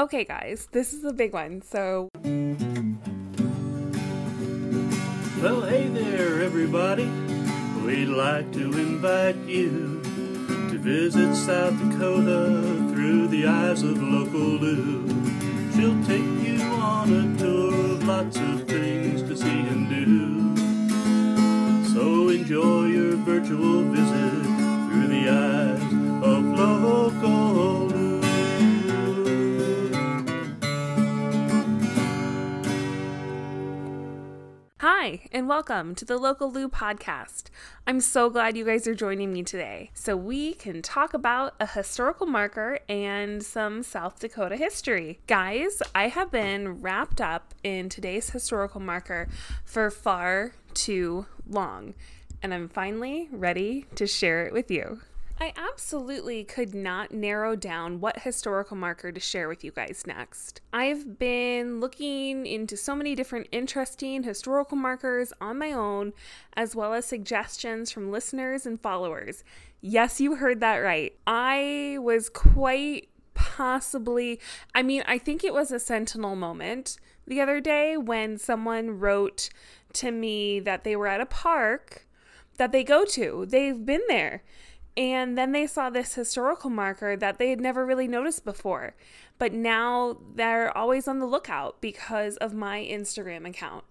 Okay, guys, this is the big one. So, Well, hey there, everybody. We'd like to invite you to visit South Dakota through the eyes of local Lou. She'll take you on a tour of lots of things to see and do. So enjoy your virtual visit hi, and welcome to the Local Lou podcast. I'm so glad you guys are joining me today so we can talk about a historical marker and some South Dakota history. Guys, I have been wrapped up in today's historical marker for far too long, and I'm finally ready to share it with you. I absolutely could not narrow down what historical marker to share with you guys next. I've been looking into so many different interesting historical markers on my own, as well as suggestions from listeners and followers. Yes, you heard that right. I was quite possibly, I mean, I think it was a sentinel moment the other day when someone wrote to me that they were at a park that they go to. They've been there and then they saw this historical marker that they had never really noticed before. But now they're always on the lookout because of my Instagram account.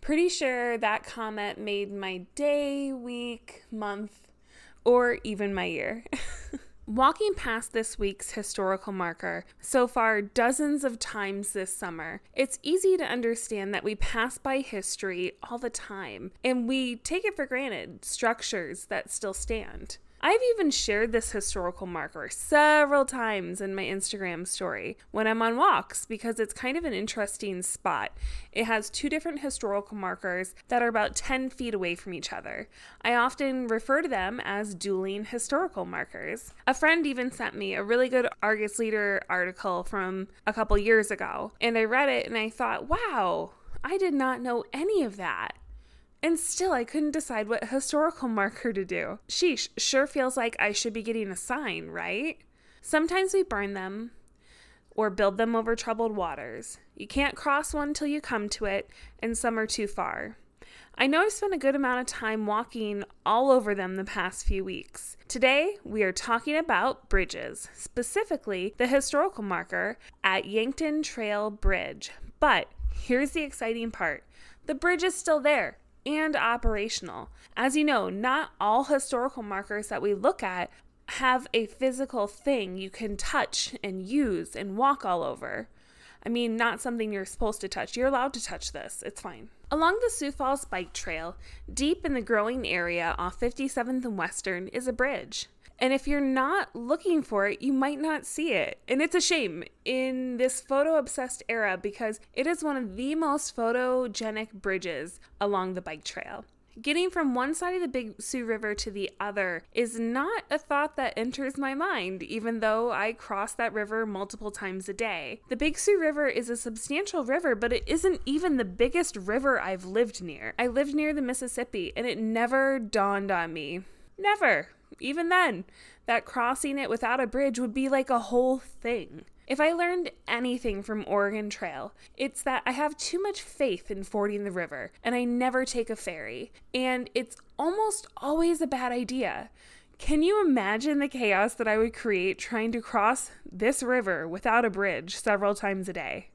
Pretty sure that comment made my day, week, month, or even my year. Walking past this week's historical marker so far dozens of times this summer, it's easy to understand that we pass by history all the time and we take it for granted structures that still stand. I've even shared this historical marker several times in my Instagram story when I'm on walks because it's kind of an interesting spot. It has two different historical markers that are about 10 feet away from each other. I often refer to them as dueling historical markers. A friend even sent me a really good Argus Leader article from a couple years ago, and I read it and I thought, wow, I did not know any of that. And still, I couldn't decide what historical marker to do. Sheesh, sure feels like I should be getting a sign, right? Sometimes we burn them or build them over troubled waters. You can't cross one till you come to it, and some are too far. I know I've spent a good amount of time walking all over them the past few weeks. Today, we are talking about bridges, specifically the historical marker at Yankton Trail Bridge. But here's the exciting part the bridge is still there and operational. As you know, not all historical markers that we look at have a physical thing you can touch and use and walk all over. I mean, not something you're supposed to touch. You're allowed to touch this, it's fine. Along the Sioux Falls Bike Trail, deep in the growing area off 57th and Western, is a bridge. And if you're not looking for it, you might not see it. And it's a shame in this photo obsessed era because it is one of the most photogenic bridges along the bike trail. Getting from one side of the Big Sioux River to the other is not a thought that enters my mind, even though I cross that river multiple times a day. The Big Sioux River is a substantial river, but it isn't even the biggest river I've lived near. I lived near the Mississippi, and it never dawned on me. Never even then, that crossing it without a bridge would be like a whole thing. If I learned anything from Oregon Trail, it's that I have too much faith in fording the river and I never take a ferry. And it's almost always a bad idea. Can you imagine the chaos that I would create trying to cross this river without a bridge several times a day?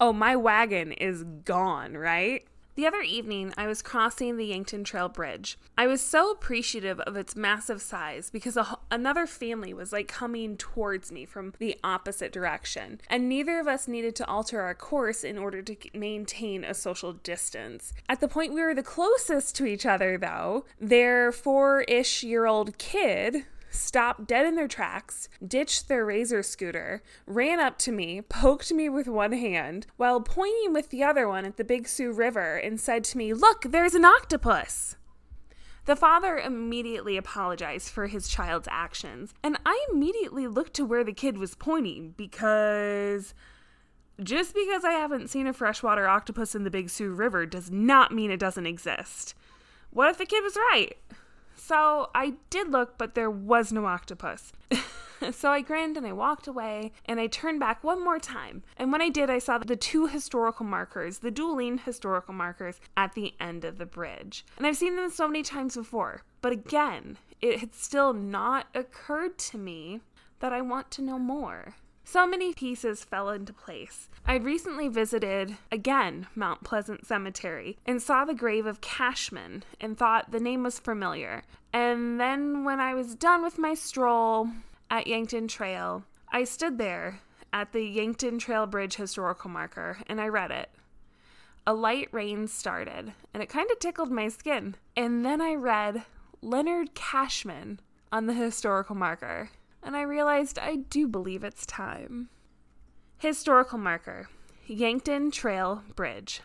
Oh, my wagon is gone, right? The other evening, I was crossing the Yankton Trail Bridge. I was so appreciative of its massive size because a, another family was like coming towards me from the opposite direction, and neither of us needed to alter our course in order to maintain a social distance. At the point we were the closest to each other, though, their four ish year old kid stopped dead in their tracks, ditched their razor scooter, ran up to me, poked me with one hand, while pointing with the other one at the Big Sioux River and said to me, Look, there's an octopus! The father immediately apologized for his child's actions, and I immediately looked to where the kid was pointing because just because I haven't seen a freshwater octopus in the Big Sioux River does not mean it doesn't exist. What if the kid was right? So I did look, but there was no octopus. so I grinned and I walked away and I turned back one more time. And when I did, I saw the two historical markers, the dueling historical markers at the end of the bridge. And I've seen them so many times before. But again, it had still not occurred to me that I want to know more. So many pieces fell into place. I'd recently visited, again, Mount Pleasant Cemetery and saw the grave of Cashman and thought the name was familiar. And then when I was done with my stroll at Yankton Trail, I stood there at the Yankton Trail Bridge historical marker and I read it. A light rain started, and it kind of tickled my skin. And then I read Leonard Cashman on the historical marker and I realized I do believe it's time. Historical marker Yankton Trail Bridge.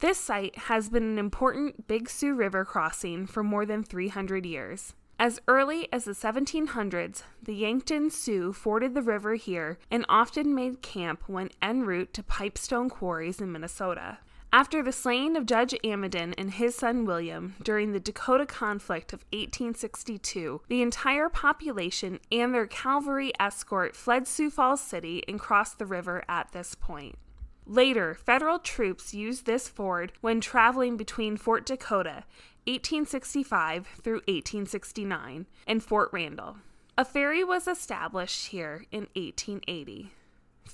This site has been an important Big Sioux River crossing for more than 300 years. As early as the 1700s, the Yankton Sioux forded the river here and often made camp when en route to pipestone quarries in Minnesota. After the slaying of Judge Amidon and his son William during the Dakota conflict of 1862, the entire population and their cavalry escort fled Sioux Falls City and crossed the river at this point. Later, federal troops used this ford when traveling between Fort Dakota, 1865 through 1869, and Fort Randall. A ferry was established here in 1880.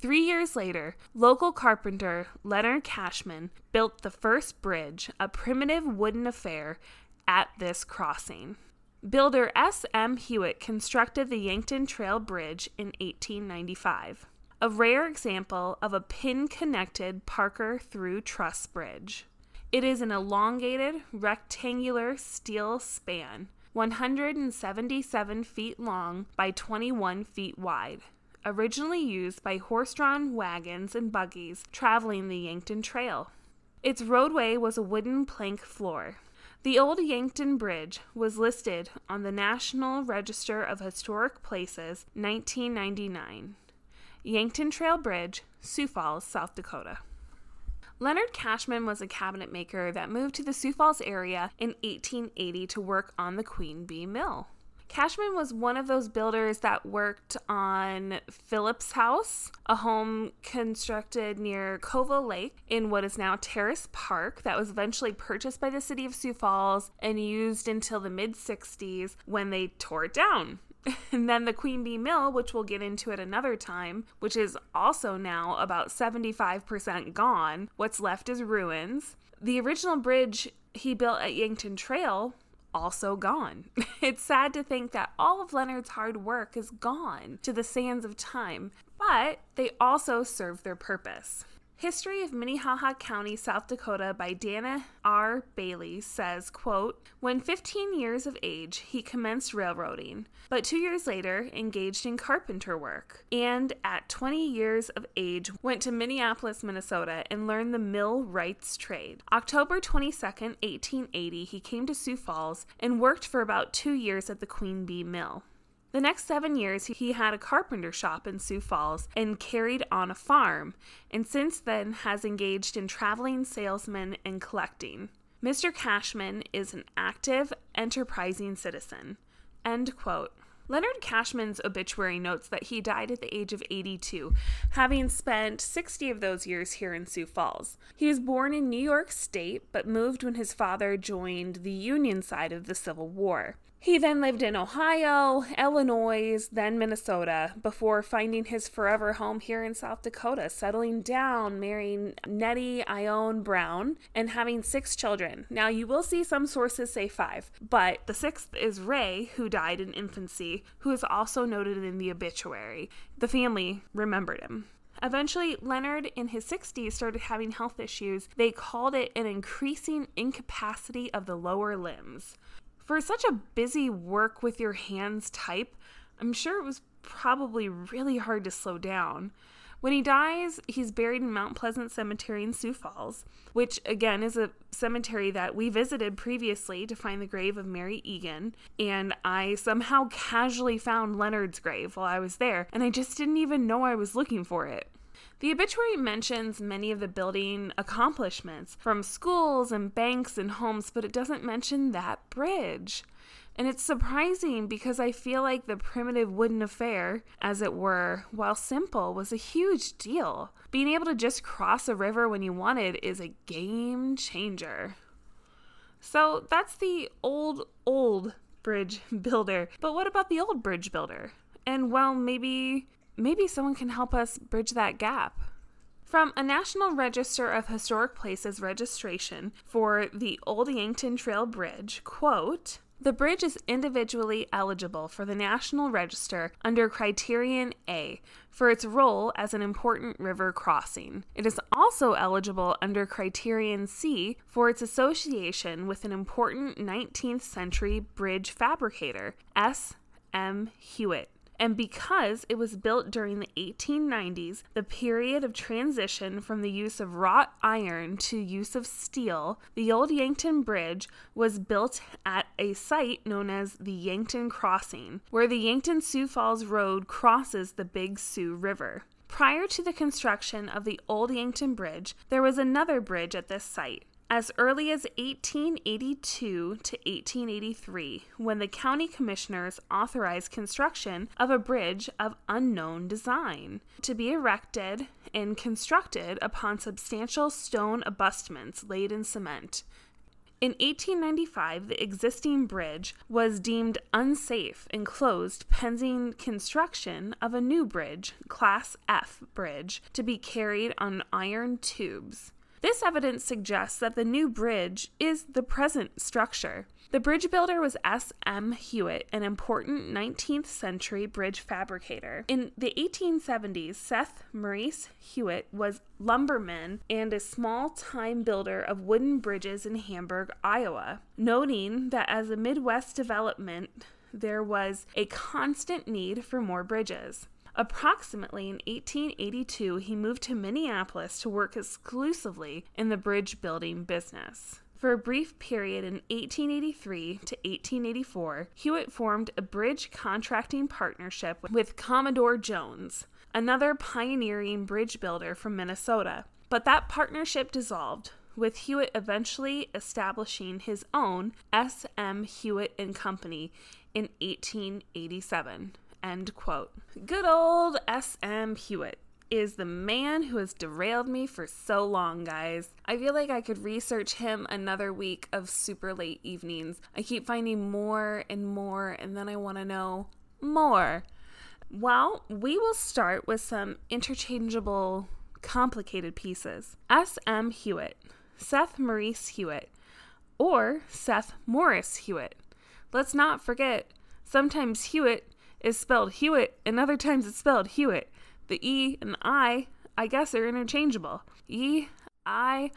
Three years later, local carpenter Leonard Cashman built the first bridge, a primitive wooden affair, at this crossing. Builder S. M. Hewitt constructed the Yankton Trail Bridge in 1895, a rare example of a pin connected Parker through truss bridge. It is an elongated, rectangular steel span, 177 feet long by 21 feet wide originally used by horse drawn wagons and buggies traveling the Yankton Trail. Its roadway was a wooden plank floor. The old Yankton Bridge was listed on the National Register of Historic Places 1999. Yankton Trail Bridge, Sioux Falls, South Dakota. Leonard Cashman was a cabinet maker that moved to the Sioux Falls area in 1880 to work on the Queen Bee Mill. Cashman was one of those builders that worked on Phillips House, a home constructed near Covell Lake in what is now Terrace Park, that was eventually purchased by the city of Sioux Falls and used until the mid 60s when they tore it down. And then the Queen Bee Mill, which we'll get into at another time, which is also now about 75% gone. What's left is ruins. The original bridge he built at Yankton Trail also gone. It's sad to think that all of Leonard's hard work is gone to the sands of time, but they also serve their purpose. History of Minnehaha County, South Dakota by Dana R. Bailey says, quote, When 15 years of age, he commenced railroading, but two years later engaged in carpenter work, and at 20 years of age went to Minneapolis, Minnesota and learned the millwright's trade. October 22, 1880, he came to Sioux Falls and worked for about two years at the Queen Bee Mill. The next seven years, he had a carpenter shop in Sioux Falls and carried on a farm, and since then has engaged in traveling salesman and collecting. Mr. Cashman is an active, enterprising citizen. End quote. Leonard Cashman's obituary notes that he died at the age of 82, having spent 60 of those years here in Sioux Falls. He was born in New York State, but moved when his father joined the Union side of the Civil War. He then lived in Ohio, Illinois, then Minnesota, before finding his forever home here in South Dakota, settling down, marrying Nettie Ione Brown, and having six children. Now, you will see some sources say five, but the sixth is Ray, who died in infancy, who is also noted in the obituary. The family remembered him. Eventually, Leonard in his 60s started having health issues. They called it an increasing incapacity of the lower limbs for such a busy work with your hands type, I'm sure it was probably really hard to slow down. When he dies, he's buried in Mount Pleasant Cemetery in Sioux Falls, which again is a cemetery that we visited previously to find the grave of Mary Egan. And I somehow casually found Leonard's grave while I was there, and I just didn't even know I was looking for it. The obituary mentions many of the building accomplishments from schools and banks and homes, but it doesn't mention that bridge. And it's surprising because I feel like the primitive wooden affair, as it were, while simple, was a huge deal. Being able to just cross a river when you wanted is a game changer. So that's the old, old bridge builder. But what about the old bridge builder? And well, maybe maybe someone can help us bridge that gap. From a National Register of Historic Places registration for the Old Yankton Trail Bridge, quote, the bridge is individually eligible for the National Register under Criterion A for its role as an important river crossing. It is also eligible under Criterion C for its association with an important 19th century bridge fabricator, S. M. Hewitt and because it was built during the 1890s, the period of transition from the use of wrought iron to use of steel, the old Yankton Bridge was built at a site known as the Yankton Crossing, where the Yankton Sioux Falls Road crosses the Big Sioux River. Prior to the construction of the old Yankton Bridge, there was another bridge at this site. As early as 1882 to 1883, when the county commissioners authorized construction of a bridge of unknown design to be erected and constructed upon substantial stone abutments laid in cement. In 1895, the existing bridge was deemed unsafe and closed pending construction of a new bridge, Class F bridge, to be carried on iron tubes. This evidence suggests that the new bridge is the present structure. The bridge builder was S. M. Hewitt, an important 19th century bridge fabricator. In the 1870s, Seth Maurice Hewitt was lumberman and a small time builder of wooden bridges in Hamburg, Iowa, noting that as a Midwest development, there was a constant need for more bridges. Approximately in 1882, he moved to Minneapolis to work exclusively in the bridge building business. For a brief period in 1883 to 1884, Hewitt formed a bridge contracting partnership with Commodore Jones, another pioneering bridge builder from Minnesota. But that partnership dissolved, with Hewitt eventually establishing his own S.M. Hewitt and Company in 1887. End quote. Good old S.M. Hewitt is the man who has derailed me for so long, guys. I feel like I could research him another week of super late evenings. I keep finding more and more, and then I want to know more. Well, we will start with some interchangeable, complicated pieces. S.M. Hewitt, Seth Maurice Hewitt, or Seth Morris Hewitt. Let's not forget, sometimes Hewitt is spelled Hewitt, and other times it's spelled Hewitt. The E and I, I guess, are interchangeable. E, I,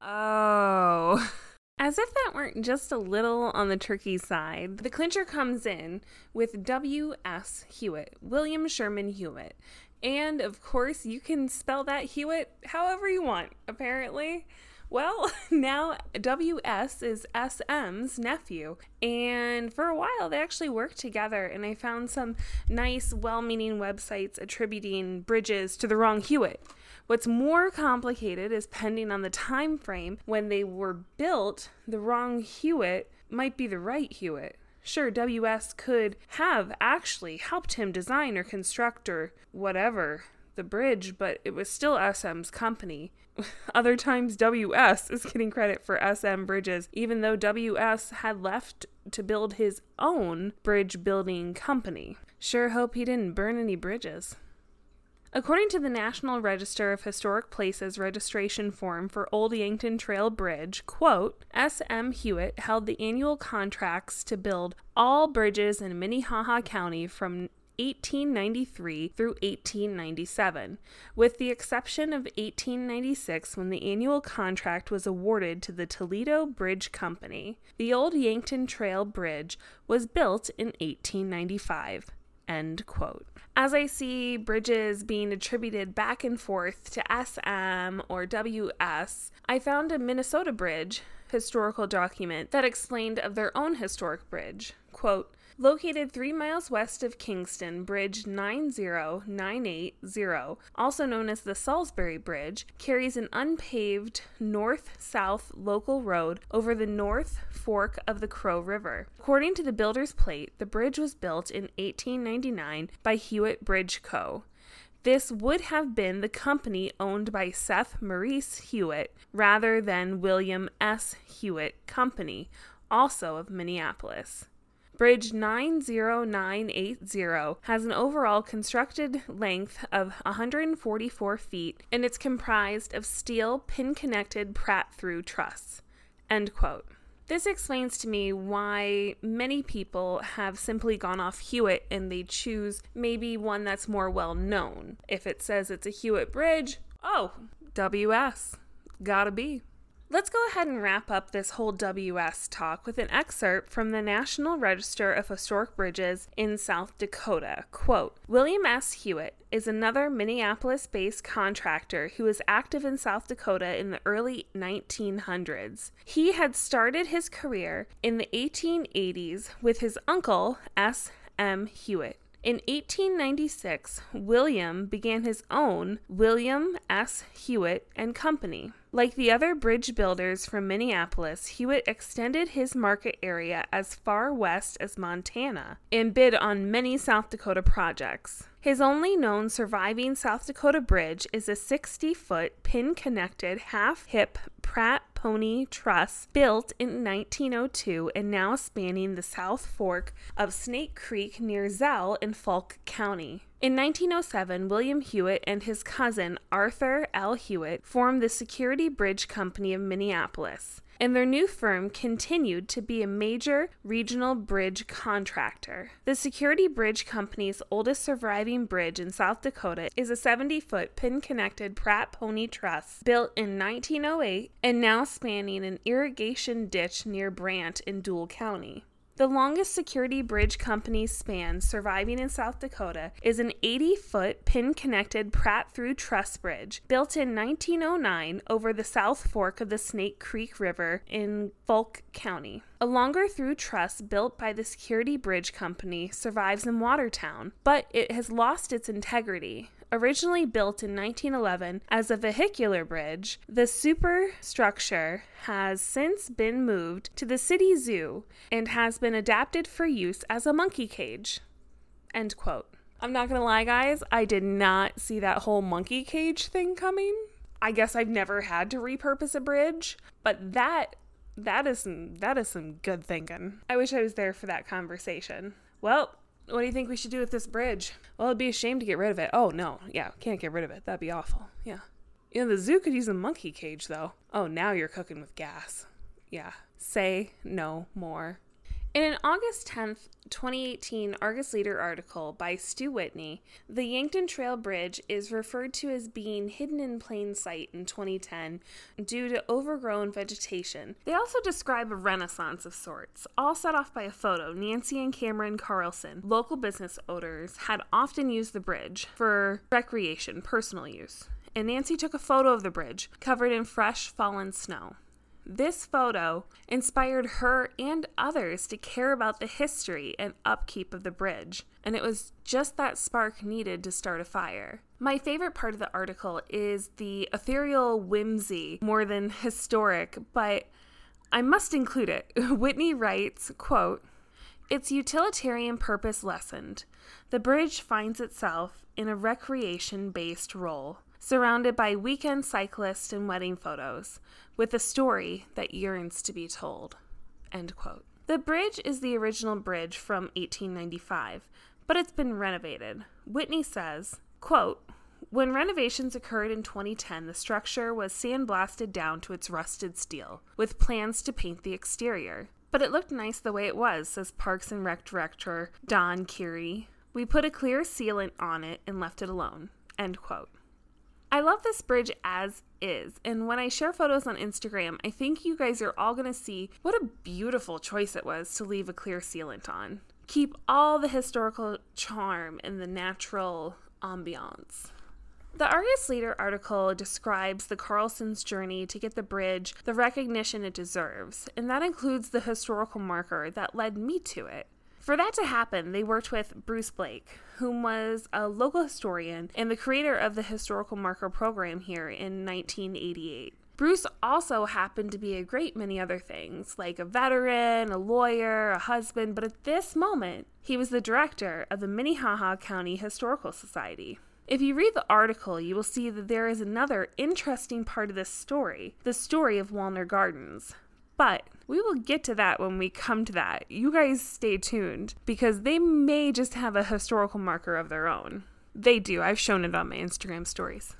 oh. As if that weren't just a little on the turkey side, the clincher comes in with W.S. Hewitt, William Sherman Hewitt. And of course, you can spell that Hewitt however you want, apparently. Well, now WS is SM's nephew. And for a while, they actually worked together. And I found some nice, well meaning websites attributing bridges to the wrong Hewitt. What's more complicated is pending on the time frame when they were built, the wrong Hewitt might be the right Hewitt. Sure, WS could have actually helped him design or construct or whatever the bridge, but it was still SM's company. Other times, WS is getting credit for SM bridges, even though WS had left to build his own bridge building company. Sure hope he didn't burn any bridges. According to the National Register of Historic Places registration form for Old Yankton Trail Bridge, quote, S.M. Hewitt held the annual contracts to build all bridges in Minnehaha County from 1893 through 1897, with the exception of 1896 when the annual contract was awarded to the Toledo Bridge Company. The old Yankton Trail Bridge was built in 1895. End quote. As I see bridges being attributed back and forth to SM or WS, I found a Minnesota bridge historical document that explained of their own historic bridge. Quote, Located three miles west of Kingston, Bridge 90980, also known as the Salisbury Bridge, carries an unpaved north south local road over the North Fork of the Crow River. According to the builder's plate, the bridge was built in 1899 by Hewitt Bridge Co. This would have been the company owned by Seth Maurice Hewitt rather than William S. Hewitt Company, also of Minneapolis. Bridge 90980 has an overall constructed length of 144 feet and it's comprised of steel pin connected Pratt through truss. End quote. This explains to me why many people have simply gone off Hewitt and they choose maybe one that's more well known. If it says it's a Hewitt bridge, oh, WS. Gotta be. Let's go ahead and wrap up this whole WS talk with an excerpt from the National Register of Historic Bridges in South Dakota. Quote William S. Hewitt is another Minneapolis based contractor who was active in South Dakota in the early 1900s. He had started his career in the 1880s with his uncle, S. M. Hewitt. In 1896, William began his own William S. Hewitt and Company. Like the other bridge builders from Minneapolis, Hewitt extended his market area as far west as Montana and bid on many South Dakota projects. His only known surviving South Dakota bridge is a 60 foot pin connected half hip Pratt Pony Truss built in 1902 and now spanning the South Fork of Snake Creek near Zell in Faulk County. In 1907, William Hewitt and his cousin Arthur L. Hewitt formed the Security Bridge Company of Minneapolis and their new firm continued to be a major regional bridge contractor. The Security Bridge Company's oldest surviving bridge in South Dakota is a 70 foot pin connected Pratt Pony Truss built in 1908 and now spanning an irrigation ditch near Brandt in Deuel County. The longest security bridge company span surviving in South Dakota is an 80 foot pin connected Pratt through truss bridge built in 1909 over the South Fork of the Snake Creek River in Faulk County. A longer through truss built by the Security Bridge Company survives in Watertown, but it has lost its integrity. Originally built in 1911 as a vehicular bridge, the superstructure has since been moved to the city zoo and has been adapted for use as a monkey cage. End quote. I'm not gonna lie, guys, I did not see that whole monkey cage thing coming. I guess I've never had to repurpose a bridge, but that that is some that is some good thinking. I wish I was there for that conversation. Well, what do you think we should do with this bridge? Well, it'd be a shame to get rid of it. Oh, no. Yeah, can't get rid of it. That'd be awful. Yeah. You know, the zoo could use a monkey cage, though. Oh, now you're cooking with gas. Yeah. Say no more. In an August 10th, 2018 Argus Leader article by Stu Whitney, the Yankton Trail Bridge is referred to as being hidden in plain sight in 2010 due to overgrown vegetation. They also describe a renaissance of sorts, all set off by a photo. Nancy and Cameron Carlson, local business owners, had often used the bridge for recreation, personal use. And Nancy took a photo of the bridge, covered in fresh fallen snow. This photo inspired her and others to care about the history and upkeep of the bridge, and it was just that spark needed to start a fire. My favorite part of the article is the ethereal whimsy more than historic, but I must include it. Whitney writes, quote, its utilitarian purpose lessened, the bridge finds itself in a recreation based role surrounded by weekend cyclists and wedding photos, with a story that yearns to be told. End quote. The bridge is the original bridge from 1895, but it's been renovated. Whitney says, quote, when renovations occurred in 2010, the structure was sandblasted down to its rusted steel, with plans to paint the exterior. But it looked nice the way it was, says Parks and Rec Director Don Curie. We put a clear sealant on it and left it alone. End quote. I love this bridge as is, and when I share photos on Instagram, I think you guys are all to see what a beautiful choice it was to leave a clear sealant on. Keep all the historical charm and the natural ambiance. The Argus Leader article describes the Carlsons' journey to get the bridge the recognition it deserves, and that includes the historical marker that led me to it. For that to happen, they worked with Bruce Blake, whom was a local historian and the creator of the historical marker program here in 1988. Bruce also happened to be a great many other things, like a veteran, a lawyer, a husband, but at this moment, he was the director of the Minnehaha County Historical Society. If you read the article, you will see that there is another interesting part of this story the story of Walner Gardens. But we will get to that when we come to that. You guys stay tuned because they may just have a historical marker of their own. They do. I've shown it on my Instagram stories.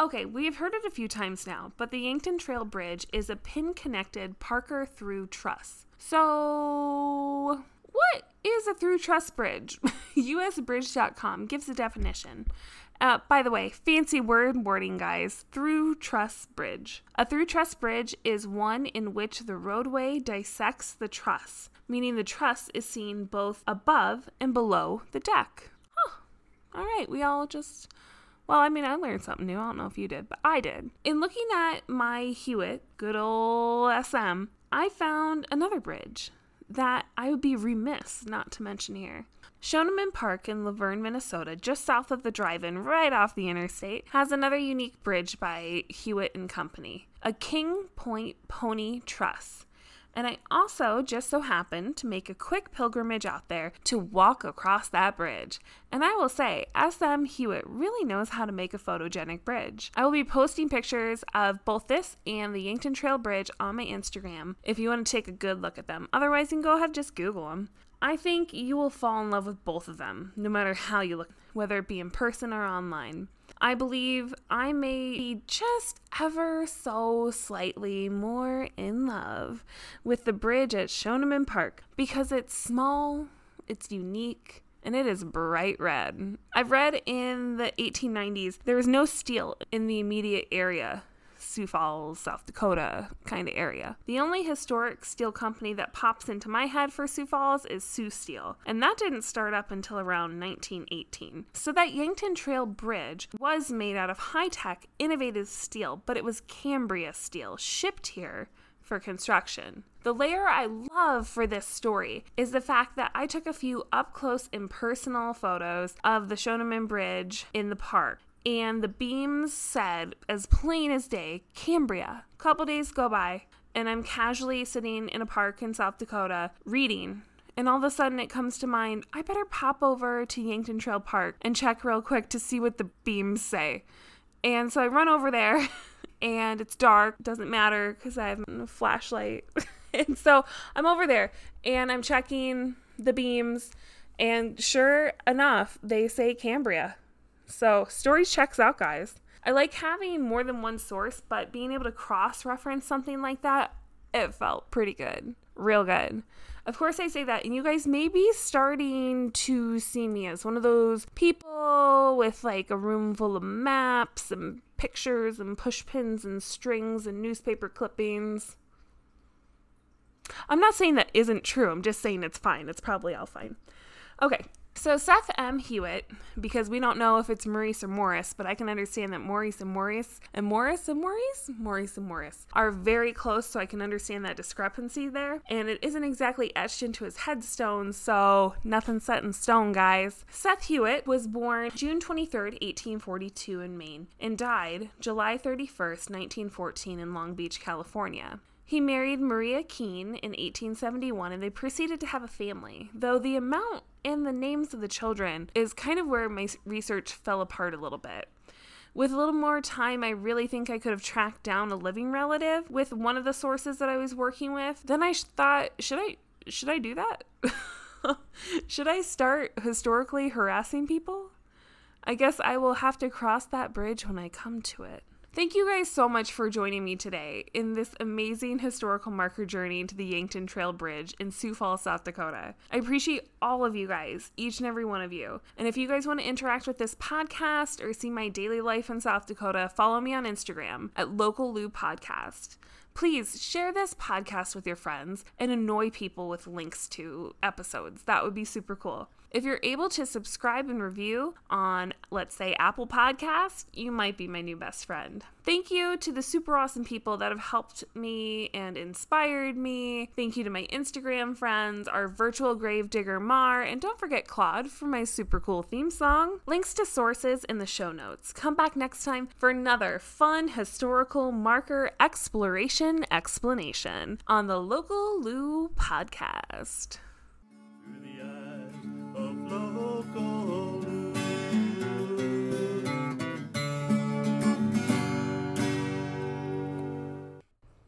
Okay, we've heard it a few times now, but the Yankton Trail Bridge is a pin connected Parker through truss. So, what is a through truss bridge? USBridge.com gives a definition. Uh, by the way, fancy word wording, guys. Through truss bridge. A through truss bridge is one in which the roadway dissects the truss, meaning the truss is seen both above and below the deck. Huh. All right, we all just. Well, I mean, I learned something new. I don't know if you did, but I did. In looking at my Hewitt, good old SM, I found another bridge that I would be remiss not to mention here. Schoeneman Park in Luverne, Minnesota, just south of the drive-in, right off the interstate, has another unique bridge by Hewitt and Company, a King Point Pony Truss. And I also just so happened to make a quick pilgrimage out there to walk across that bridge. And I will say, SM Hewitt really knows how to make a photogenic bridge. I will be posting pictures of both this and the Yankton Trail Bridge on my Instagram if you want to take a good look at them. Otherwise, you can go ahead and just Google them. I think you will fall in love with both of them, no matter how you look, whether it be in person or online. I believe I may be just ever so slightly more in love with the bridge at Schoeneman Park because it's small, it's unique, and it is bright red. I've read in the 1890s there was no steel in the immediate area Sioux Falls, South Dakota kind of area. The only historic steel company that pops into my head for Sioux Falls is Sioux Steel, and that didn't start up until around 1918. So that Yankton Trail Bridge was made out of high tech, innovative steel, but it was Cambria steel shipped here for construction. The layer I love for this story is the fact that I took a few up close and personal photos of the Schoeneman Bridge in the park and the beams said, as plain as day, Cambria. Couple days go by, and I'm casually sitting in a park in South Dakota reading. And all of a sudden, it comes to mind I better pop over to Yankton Trail Park and check real quick to see what the beams say. And so I run over there, and it's dark, doesn't matter because I have a flashlight. and so I'm over there and I'm checking the beams, and sure enough, they say Cambria. So, stories checks out, guys. I like having more than one source, but being able to cross reference something like that, it felt pretty good. Real good. Of course, I say that, and you guys may be starting to see me as one of those people with like a room full of maps and pictures and pushpins and strings and newspaper clippings. I'm not saying that isn't true, I'm just saying it's fine. It's probably all fine. Okay, so Seth M. Hewitt, because we don't know if it's Maurice or Morris, but I can understand that Maurice and Maurice and Morris and Maurice, Maurice and Morris are very close, so I can understand that discrepancy there. And it isn't exactly etched into his headstone, so nothing set in stone, guys. Seth Hewitt was born June 23rd, 1842 in Maine, and died July 31st, 1914 in Long Beach, California. He married Maria Keene in 1871 and they proceeded to have a family, though the amount and the names of the children is kind of where my research fell apart a little bit. With a little more time, I really think I could have tracked down a living relative with one of the sources that I was working with. Then I thought, should I should I do that? should I start historically harassing people? I guess I will have to cross that bridge when I come to it. Thank you guys so much for joining me today in this amazing historical marker journey to the Yankton Trail Bridge in Sioux Falls, South Dakota. I appreciate all of you guys, each and every one of you. And if you guys want to interact with this podcast or see my daily life in South Dakota, follow me on Instagram at Local Lou Podcast. Please share this podcast with your friends and annoy people with links to episodes. That would be super cool. If you're able to subscribe and review on, let's say, Apple Podcast, you might be my new best friend. Thank you to the super awesome people that have helped me and inspired me. Thank you to my Instagram friends, our virtual grave digger Mar, and don't forget Claude for my super cool theme song. Links to sources in the show notes. Come back next time for another fun historical marker exploration explanation on the Local Lou podcast.